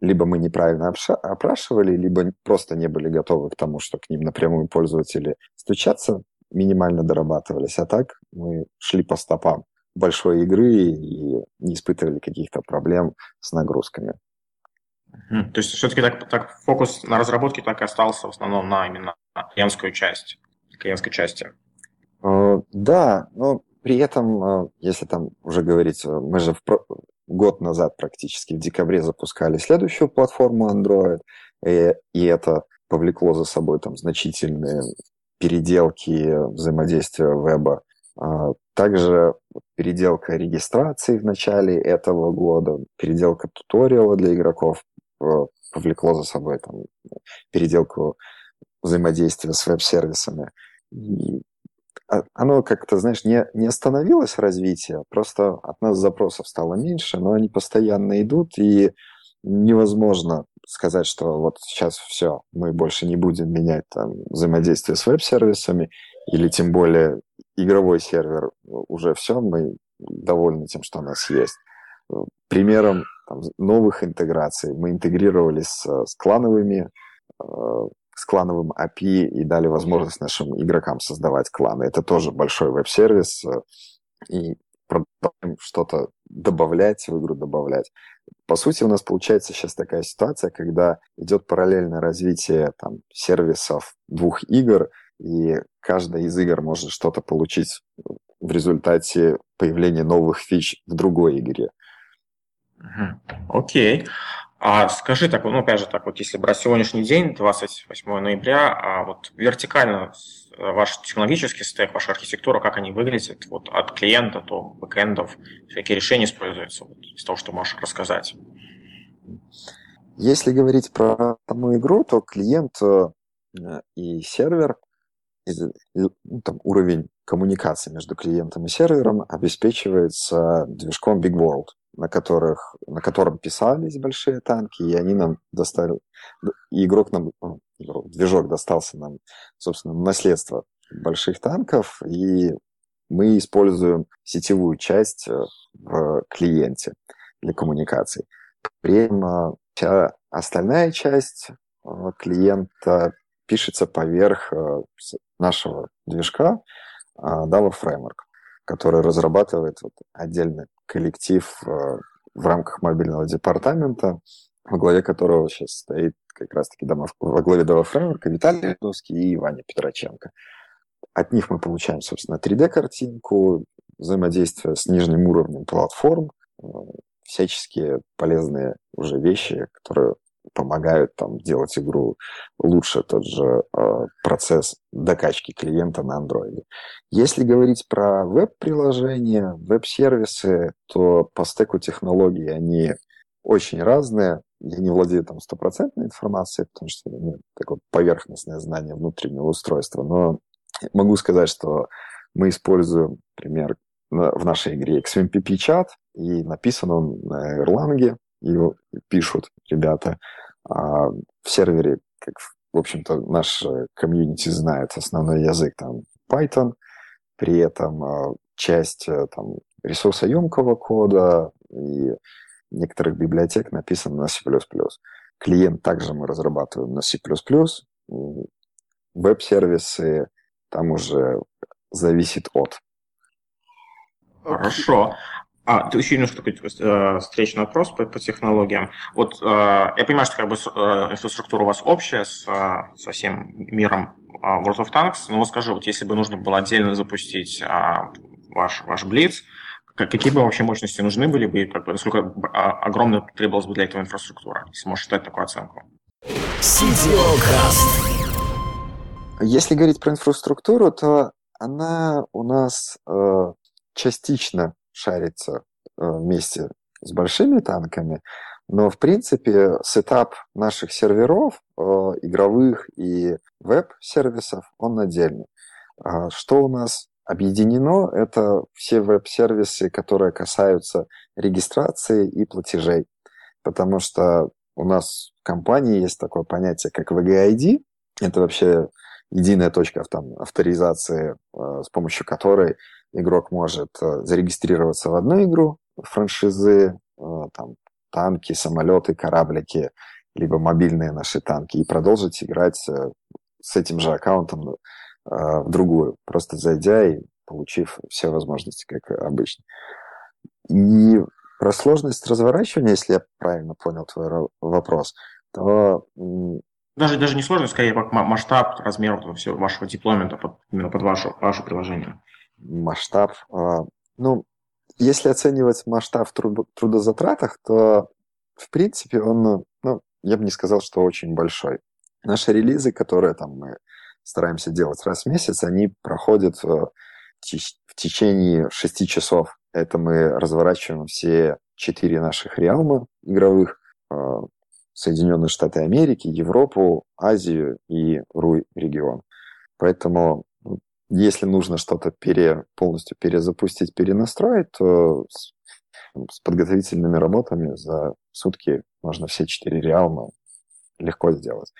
либо мы неправильно опрашивали, либо просто не были готовы к тому, что к ним напрямую пользователи стучатся, минимально дорабатывались. А так мы шли по стопам большой игры и не испытывали каких-то проблем с нагрузками. То есть все-таки так, так фокус на разработке так и остался в основном на именно клиентскую часть, клиентской части. А, да, но при этом, а, если там уже говорить, а, мы же в год назад практически в декабре запускали следующую платформу Android, и, и это повлекло за собой там значительные переделки взаимодействия веба. Также переделка регистрации в начале этого года, переделка туториала для игроков повлекло за собой там, переделку взаимодействия с веб-сервисами. И оно как-то, знаешь, не, не остановилось развитие, просто от нас запросов стало меньше, но они постоянно идут, и невозможно сказать, что вот сейчас все, мы больше не будем менять там взаимодействие с веб-сервисами, или тем более игровой сервер уже все, мы довольны тем, что у нас есть. Примером там, новых интеграций. Мы интегрировались с, с клановыми, э, с клановым API и дали возможность нашим игрокам создавать кланы. Это тоже большой веб-сервис, э, и продолжаем что-то добавлять в игру, добавлять. По сути, у нас получается сейчас такая ситуация, когда идет параллельное развитие там, сервисов двух игр, и каждая из игр может что-то получить в результате появления новых фич в другой игре. Окей. А скажи так, ну, опять же, так вот, если брать сегодняшний день, 28 ноября, а вот вертикально э, ваш технологический стек, ваша архитектура, как они выглядят, вот от клиента до бэкэндов, какие решения используются, вот, из того, что можешь рассказать? Если говорить про саму игру, то клиент э, и сервер, ну, там, уровень коммуникации между клиентом и сервером обеспечивается движком Big World на, которых, на котором писались большие танки, и они нам достали... Игрок нам... Движок достался нам, собственно, наследство больших танков, и мы используем сетевую часть э, в клиенте для коммуникаций. При этом э, вся остальная часть э, клиента пишется поверх нашего движка Dava Framework, который разрабатывает вот отдельный коллектив э, в рамках мобильного департамента, во главе которого сейчас стоит как раз-таки во главе Дава Фреймворка Виталий Ледовский и Ваня Петроченко. От них мы получаем, собственно, 3D-картинку, взаимодействие с нижним уровнем платформ, э, всяческие полезные уже вещи, которые помогают там делать игру лучше, тот же э, процесс докачки клиента на Android. Если говорить про веб-приложения, веб-сервисы, то по стеку технологий они очень разные. Я не владею там стопроцентной информацией, потому что у меня такое поверхностное знание внутреннего устройства, но могу сказать, что мы используем, например, в нашей игре XMPP чат, и написан он на Erlang, его пишут ребята. А в сервере, как, в общем-то, наш комьюнити знает основной язык там Python, при этом а, часть э, там, ресурсоемкого кода и некоторых библиотек написано на C++. Клиент также мы разрабатываем на C++, веб-сервисы, там уже зависит от. Хорошо. А, ты еще немножко такой э, встречный вопрос по, по технологиям. Вот э, я понимаю, что как бы э, инфраструктура у вас общая с, э, со всем миром э, World of Tanks, но вот скажи, вот если бы нужно было отдельно запустить э, ваш, ваш Blitz, какие бы вообще мощности нужны были бы, и как бы, насколько а, огромная требовалась бы для этого инфраструктура, если можешь дать такую оценку? Если говорить про инфраструктуру, то она у нас э, частично шарится э, вместе с большими танками, но, в принципе, сетап наших серверов, э, игровых и веб-сервисов, он отдельный. А что у нас объединено? Это все веб-сервисы, которые касаются регистрации и платежей. Потому что у нас в компании есть такое понятие, как VGID. Это вообще единая точка там, авторизации, э, с помощью которой игрок может э, зарегистрироваться в одну игру, франшизы, э, там, танки, самолеты, кораблики, либо мобильные наши танки, и продолжить играть с этим же аккаунтом в другую, просто зайдя и получив все возможности, как обычно. И про сложность разворачивания, если я правильно понял твой вопрос, то... Даже, даже не сложность, скорее масштаб, размер всего вашего дипломента под, именно под ваше, ваше приложение масштаб. А, ну, если оценивать масштаб в трудозатратах, то, в принципе, он, ну, я бы не сказал, что очень большой. Наши релизы, которые там мы стараемся делать раз в месяц, они проходят в течение шести часов. Это мы разворачиваем все четыре наших реалма игровых, а, Соединенные Штаты Америки, Европу, Азию и РУЙ регион. Поэтому если нужно что-то пере, полностью перезапустить, перенастроить, то с, с подготовительными работами за сутки можно все четыре реалма легко сделать.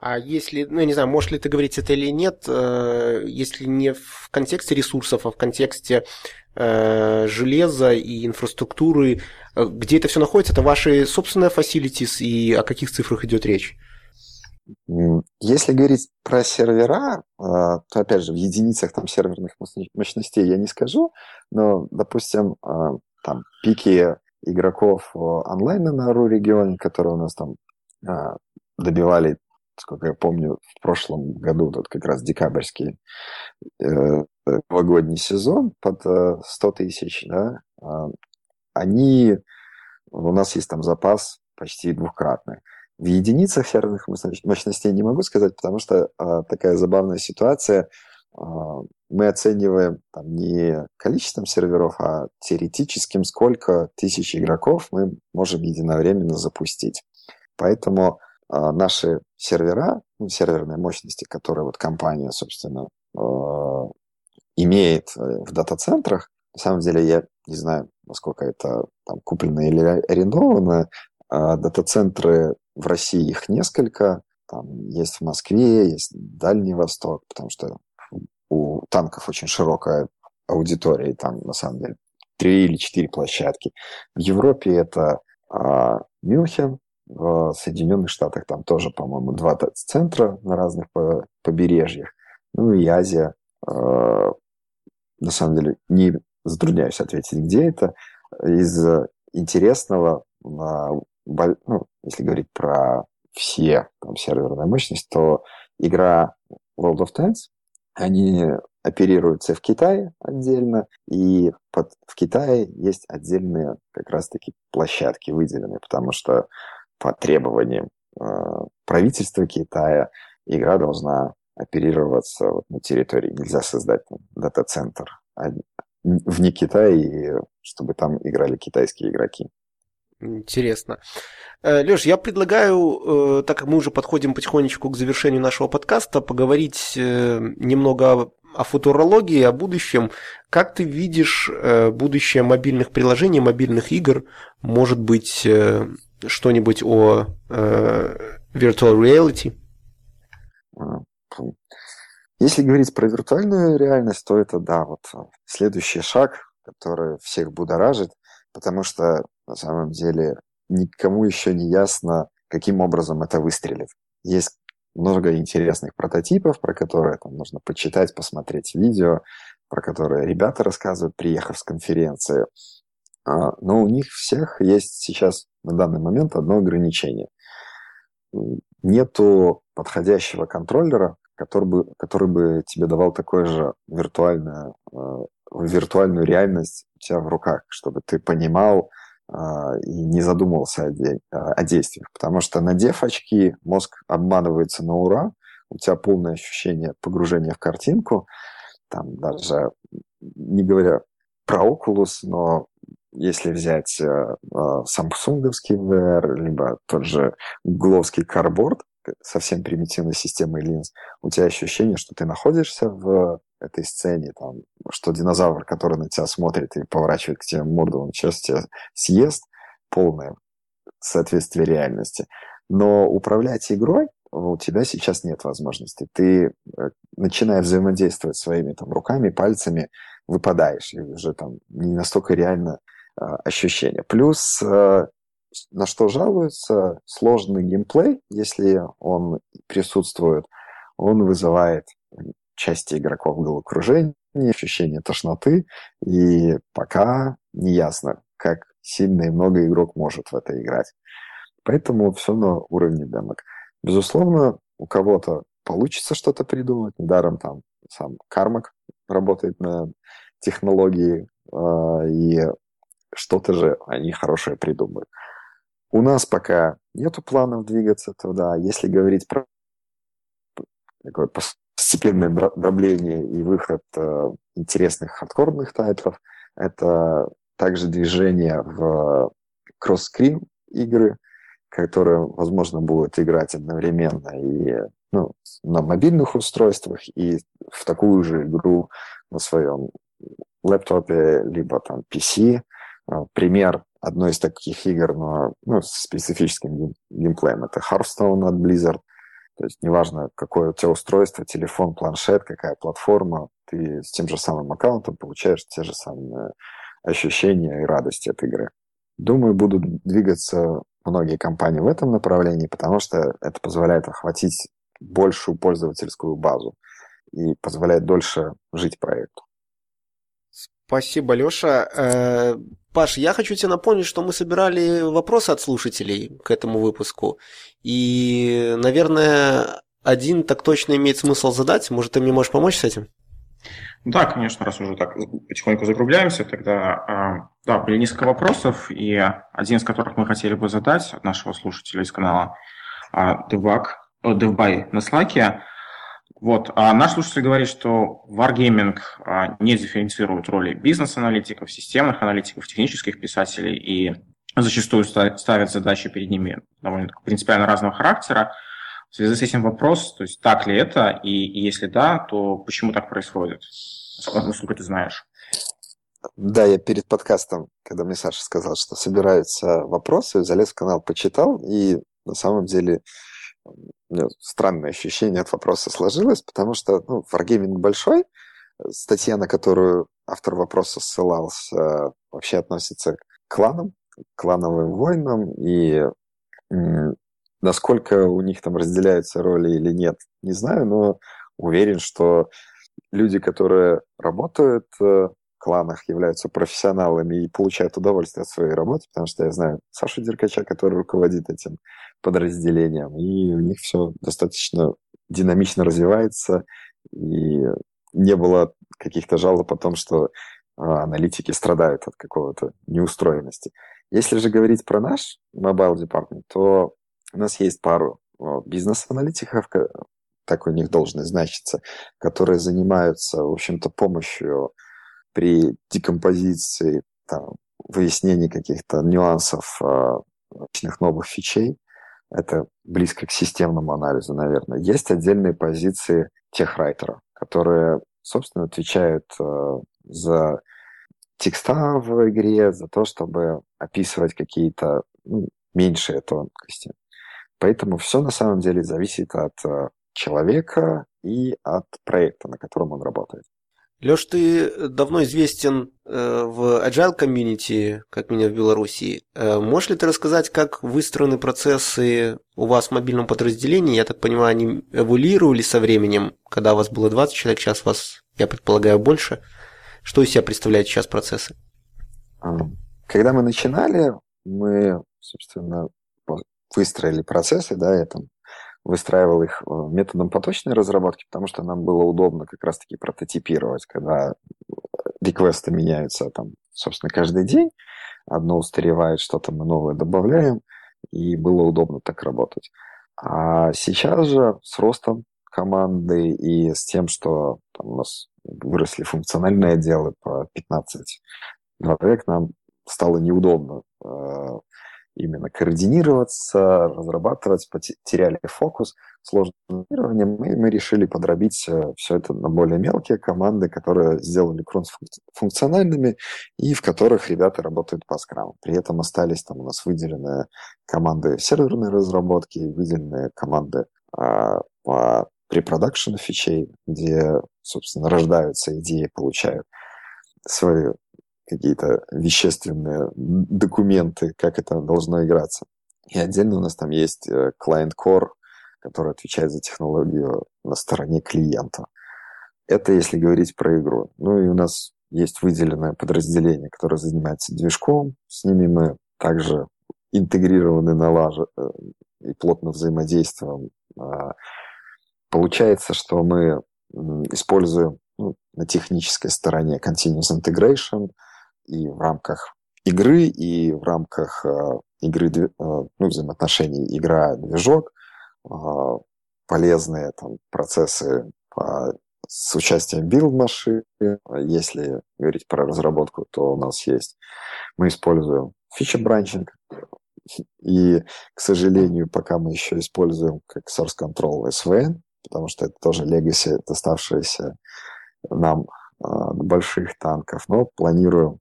А если, ну, не знаю, можешь ли ты говорить это или нет, э, если не в контексте ресурсов, а в контексте э, железа и инфраструктуры, где это все находится, это ваши собственные facilities и о каких цифрах идет речь? Если говорить про сервера, а, то, опять же, в единицах там серверных мощностей я не скажу, но, допустим, а, там пики игроков онлайна на РУ регионе, которые у нас там добивали, сколько я помню, в прошлом году, тут как раз декабрьский э, новогодний сезон под 100 э, тысяч, да, они, у нас есть там запас почти двухкратный. В единицах серверных мощностей не могу сказать, потому что а, такая забавная ситуация. А, мы оцениваем там, не количеством серверов, а теоретическим, сколько тысяч игроков мы можем единовременно запустить. Поэтому а, наши сервера, ну, серверные мощности, которые вот компания, собственно, а, имеет э, в дата-центрах, на самом деле я не знаю, насколько это там, куплено или арендовано, а дата-центры в России их несколько. Там есть в Москве, есть Дальний Восток, потому что у танков очень широкая аудитория, и там на самом деле три или четыре площадки. В Европе это а, Мюнхен, в Соединенных Штатах там тоже, по-моему, два центра на разных побережьях. Ну и Азия. А, на самом деле не затрудняюсь ответить, где это. Из интересного ну, если говорить про все там, серверные мощности, то игра World of Tanks, они оперируются в Китае отдельно, и под, в Китае есть отдельные как раз-таки площадки выделенные, потому что по требованиям э, правительства Китая игра должна оперироваться вот на территории. Нельзя создать дата-центр вне Китая, чтобы там играли китайские игроки. Интересно. Э, Леш, я предлагаю, э, так как мы уже подходим потихонечку к завершению нашего подкаста, поговорить э, немного о футурологии, о будущем. Как ты видишь будущее мобильных приложений, мобильных игр? Может быть, что-нибудь о virtual reality? Если говорить про виртуальную реальность, то это, да, вот следующий шаг, который всех будоражит, потому что на самом деле никому еще не ясно, каким образом это выстрелит. Есть много интересных прототипов, про которые там нужно почитать, посмотреть видео, про которые ребята рассказывают, приехав с конференции. А, но у них всех есть сейчас на данный момент одно ограничение. Нету подходящего контроллера, который бы, который бы тебе давал такое же виртуальное, а, виртуальную реальность у тебя в руках, чтобы ты понимал а, и не задумывался о, де, о действиях. Потому что надев очки, мозг обманывается на ура, у тебя полное ощущение погружения в картинку, там даже не про Oculus, но если взять э, самсунговский VR, либо тот же гугловский карборд совсем примитивной системой линз, у тебя ощущение, что ты находишься в этой сцене, там, что динозавр, который на тебя смотрит и поворачивает к тебе морду, он сейчас тебя съест, полное соответствие реальности. Но управлять игрой у тебя сейчас нет возможности. Ты, э, начиная взаимодействовать своими там, руками, пальцами, выпадаешь, и уже там не настолько реально э, ощущение. Плюс э, на что жалуются, сложный геймплей, если он присутствует, он вызывает части игроков головокружение, ощущение тошноты, и пока не ясно, как сильно и много игрок может в это играть. Поэтому все на уровне демок. Безусловно, у кого-то получится что-то придумать. Недаром там сам Кармак работает на технологии, э, и что-то же они хорошее придумают. У нас пока нету планов двигаться туда. Если говорить про такое постепенное дробление и выход э, интересных хардкорных тайтлов, это также движение в кросс-скрин игры, которые, возможно, будут играть одновременно и ну, на мобильных устройствах, и в такую же игру на своем лэптопе, либо там PC. А, пример одной из таких игр, но ну, с специфическим геймплеем, это Hearthstone от Blizzard. То есть неважно, какое у тебя устройство, телефон, планшет, какая платформа, ты с тем же самым аккаунтом получаешь те же самые ощущения и радости от игры. Думаю, будут двигаться многие компании в этом направлении, потому что это позволяет охватить большую пользовательскую базу и позволяет дольше жить проекту. Спасибо, Леша. Э, Паш, я хочу тебе напомнить, что мы собирали вопросы от слушателей к этому выпуску. И, наверное, один так точно имеет смысл задать. Может, ты мне можешь помочь с этим? Да, конечно, раз уже так потихоньку закругляемся, тогда а, да, были несколько вопросов, и один из которых мы хотели бы задать от нашего слушателя из канала а, DevBuy на Slack. Вот. А наш слушатель говорит, что Wargaming а, не дифференцирует роли бизнес-аналитиков, системных аналитиков, технических писателей и зачастую ставят задачи перед ними довольно принципиально разного характера. В связи с этим вопрос, то есть так ли это, и, если да, то почему так происходит? Насколько ты знаешь? Да, я перед подкастом, когда мне Саша сказал, что собираются вопросы, залез в канал, почитал, и на самом деле у меня странное ощущение от вопроса сложилось, потому что ну, Wargaming большой, статья, на которую автор вопроса ссылался, вообще относится к кланам, к клановым войнам, и насколько у них там разделяются роли или нет, не знаю, но уверен, что люди, которые работают э, кланах, являются профессионалами и получают удовольствие от своей работы, потому что я знаю Сашу Деркача, который руководит этим подразделением, и у них все достаточно динамично развивается, и не было каких-то жалоб о том, что а, аналитики страдают от какого-то неустроенности. Если же говорить про наш Mobile Department, то у нас есть пару бизнес-аналитиков, так у них должность значится, которые занимаются, в общем-то, помощью при декомпозиции, там, выяснении каких-то нюансов э, новых фичей. Это близко к системному анализу, наверное. Есть отдельные позиции техрайтера, которые, собственно, отвечают э, за текста в игре, за то, чтобы описывать какие-то ну, меньшие тонкости. Поэтому все на самом деле зависит от э, человека и от проекта, на котором он работает. Леш, ты давно известен э, в Agile комьюнити, как меня в Беларуси. Э, можешь ли ты рассказать, как выстроены процессы у вас в мобильном подразделении? Я так понимаю, они эволюировали со временем, когда у вас было 20 человек, сейчас вас, я предполагаю, больше. Что из себя представляют сейчас процессы? А, когда мы начинали, мы, собственно, выстроили процессы, да, я там выстраивал их э, методом поточной разработки, потому что нам было удобно как раз-таки прототипировать, когда реквесты меняются там, собственно, каждый день, одно устаревает, что-то мы новое добавляем, и было удобно так работать. А сейчас же с ростом команды и с тем, что там, у нас выросли функциональные отделы по 15 человек, нам стало неудобно э, именно координироваться, разрабатывать, потеряли фокус, сложным планированием, и мы решили подробить э, все это на более мелкие команды, которые сделали функциональными и в которых ребята работают по скраму. При этом остались там у нас выделенные команды серверной разработки, выделенные команды а, по препродакшену фичей, где, собственно, рождаются идеи, получают свою какие-то вещественные документы, как это должно играться. И отдельно у нас там есть э, Client Core, который отвечает за технологию на стороне клиента. Это если говорить про игру. Ну и у нас есть выделенное подразделение, которое занимается движком. С ними мы также интегрированы, налажены э, и плотно взаимодействуем. А, получается, что мы используем ну, на технической стороне Continuous Integration – и в рамках игры, и в рамках э, игры, э, ну, взаимоотношений игра-движок, э, полезные там, процессы по, с участием билд-машин. Если говорить про разработку, то у нас есть, мы используем фича-бранчинг, и, к сожалению, пока мы еще используем как source control SVN, потому что это тоже legacy, доставшееся нам больших танков, но планируем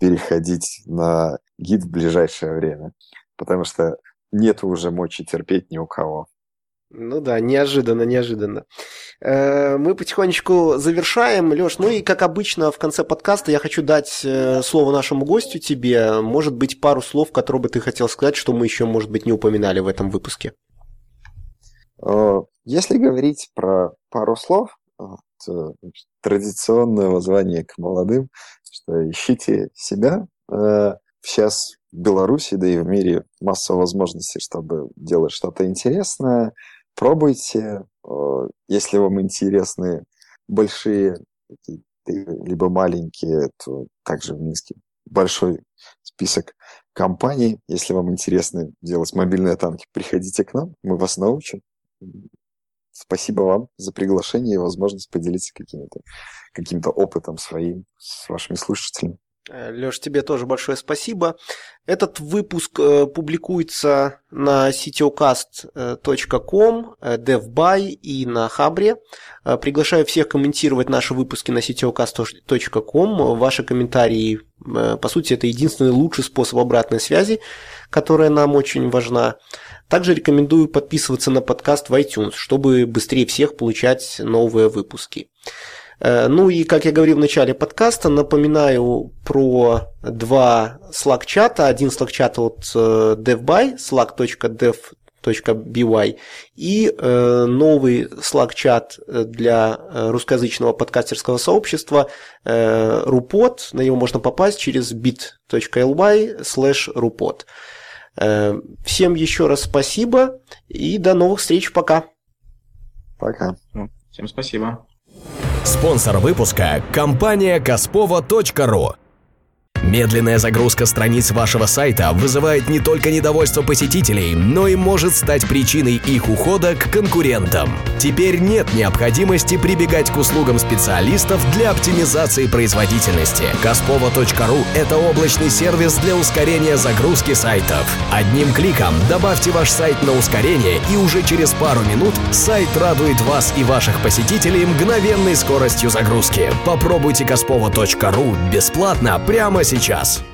переходить на гид в ближайшее время, потому что нет уже мочи терпеть ни у кого. Ну да, неожиданно, неожиданно. Э, мы потихонечку завершаем, Леш. Ну и как обычно в конце подкаста я хочу дать э, слово нашему гостю тебе. Может быть, пару слов, которые бы ты хотел сказать, что мы еще, может быть, не упоминали в этом выпуске. Э, если говорить про пару слов, то традиционное воззвание к молодым что ищите себя. Э, сейчас в Беларуси, да и в мире масса возможностей, чтобы делать что-то интересное. Пробуйте. Э, если вам интересны большие либо маленькие, то также в Минске большой список компаний. Если вам интересно делать мобильные танки, приходите к нам, мы вас научим. Спасибо вам за приглашение и возможность поделиться каким-то каким опытом своим с вашими слушателями. Э, Леш, тебе тоже большое спасибо. Этот выпуск э, публикуется на cityocast.com, э, DevBuy и на Хабре. Э, приглашаю всех комментировать наши выпуски на cityocast.com. Ваши комментарии, э, по сути, это единственный лучший способ обратной связи, которая нам очень важна. Также рекомендую подписываться на подкаст в iTunes, чтобы быстрее всех получать новые выпуски. Э, ну и, как я говорил в начале подкаста, напоминаю про два Slack-чата. Один Slack-чат от э, DevBuy, slack.dev.by и э, новый Slack-чат для русскоязычного подкастерского сообщества э, Rupot. На него можно попасть через bit.ly slash rupot. Э, всем еще раз спасибо и до новых встреч. Пока. Пока. Всем спасибо. Спонсор выпуска – компания Каспова.ру. Медленная загрузка страниц вашего сайта вызывает не только недовольство посетителей, но и может стать причиной их ухода к конкурентам. Теперь нет необходимости прибегать к услугам специалистов для оптимизации производительности. Kaspova.ru – это облачный сервис для ускорения загрузки сайтов. Одним кликом добавьте ваш сайт на ускорение, и уже через пару минут сайт радует вас и ваших посетителей мгновенной скоростью загрузки. Попробуйте Kaspova.ru бесплатно прямо сейчас.